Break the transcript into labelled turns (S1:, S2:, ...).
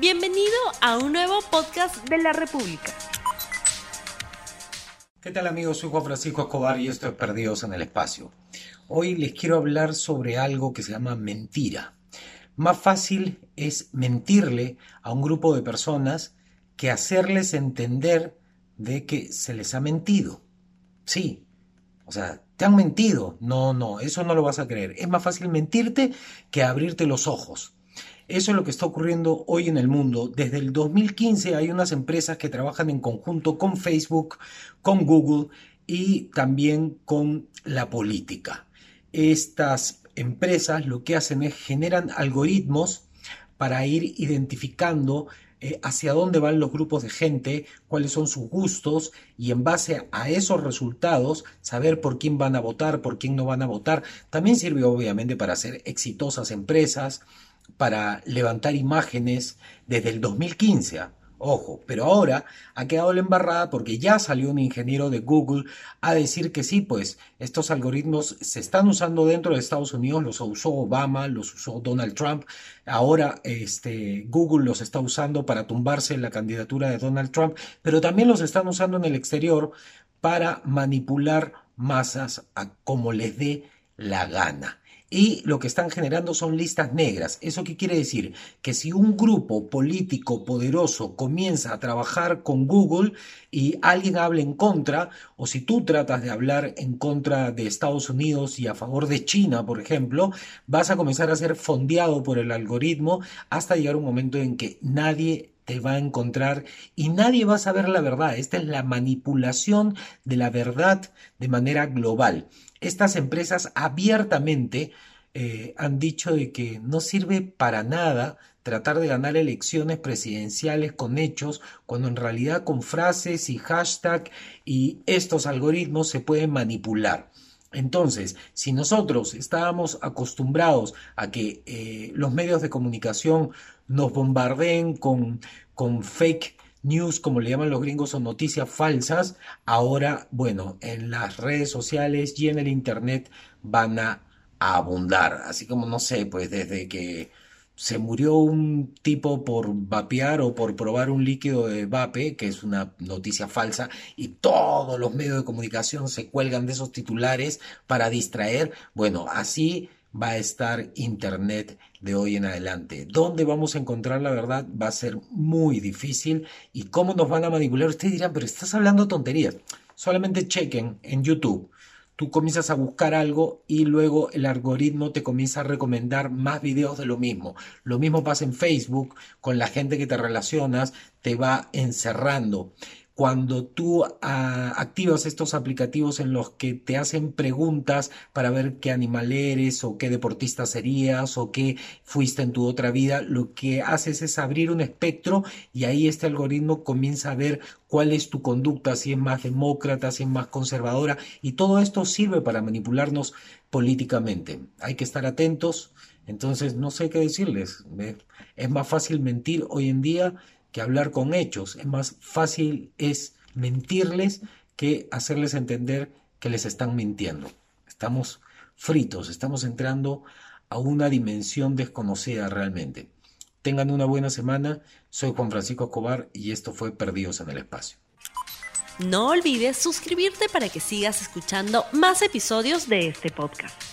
S1: Bienvenido a un nuevo podcast de la República.
S2: ¿Qué tal amigos? Soy Juan Francisco Escobar y esto es Perdidos en el Espacio. Hoy les quiero hablar sobre algo que se llama mentira. Más fácil es mentirle a un grupo de personas que hacerles entender de que se les ha mentido. Sí, o sea, te han mentido. No, no, eso no lo vas a creer. Es más fácil mentirte que abrirte los ojos. Eso es lo que está ocurriendo hoy en el mundo. Desde el 2015 hay unas empresas que trabajan en conjunto con Facebook, con Google y también con la política. Estas empresas lo que hacen es generan algoritmos para ir identificando eh, hacia dónde van los grupos de gente, cuáles son sus gustos y en base a esos resultados saber por quién van a votar, por quién no van a votar. También sirve obviamente para hacer exitosas empresas, para levantar imágenes desde el 2015. Ojo, pero ahora ha quedado la embarrada porque ya salió un ingeniero de Google a decir que sí, pues estos algoritmos se están usando dentro de Estados Unidos, los usó Obama, los usó Donald Trump, ahora este, Google los está usando para tumbarse la candidatura de Donald Trump, pero también los están usando en el exterior para manipular masas a como les dé la gana y lo que están generando son listas negras. ¿Eso qué quiere decir? Que si un grupo político poderoso comienza a trabajar con Google y alguien habla en contra, o si tú tratas de hablar en contra de Estados Unidos y a favor de China, por ejemplo, vas a comenzar a ser fondeado por el algoritmo hasta llegar un momento en que nadie te va a encontrar y nadie va a saber la verdad. Esta es la manipulación de la verdad de manera global estas empresas abiertamente eh, han dicho de que no sirve para nada tratar de ganar elecciones presidenciales con hechos, cuando en realidad con frases y hashtag y estos algoritmos se pueden manipular. Entonces, si nosotros estábamos acostumbrados a que eh, los medios de comunicación nos bombardeen con, con fake news, como le llaman los gringos, o noticias falsas, ahora, bueno, en las redes sociales y en el Internet van a, abundar. Así como, no sé, pues desde que se murió un tipo por vapear o por probar un líquido de vape, que es una noticia falsa, y todos los medios de comunicación se cuelgan de esos titulares para distraer. Bueno, así va a estar Internet de hoy en adelante. ¿Dónde vamos a encontrar la verdad? Va a ser muy difícil. ¿Y cómo nos van a manipular? Ustedes dirán, pero estás hablando tonterías. Solamente chequen en YouTube. Tú comienzas a buscar algo y luego el algoritmo te comienza a recomendar más videos de lo mismo. Lo mismo pasa en Facebook, con la gente que te relacionas, te va encerrando cuando tú ah, activas estos aplicativos en los que te hacen preguntas para ver qué animal eres o qué deportista serías o qué fuiste en tu otra vida, lo que haces es abrir un espectro y ahí este algoritmo comienza a ver cuál es tu conducta, si es más demócrata, si es más conservadora y todo esto sirve para manipularnos políticamente. Hay que estar atentos. Entonces, no sé qué decirles. Es más fácil mentir hoy en día que hablar con hechos. Es más fácil es mentirles que hacerles entender que les están mintiendo. Estamos fritos, estamos entrando a una dimensión desconocida realmente. Tengan una buena semana. Soy Juan Francisco Escobar y esto fue Perdidos en el Espacio.
S1: No olvides suscribirte para que sigas escuchando más episodios de este podcast.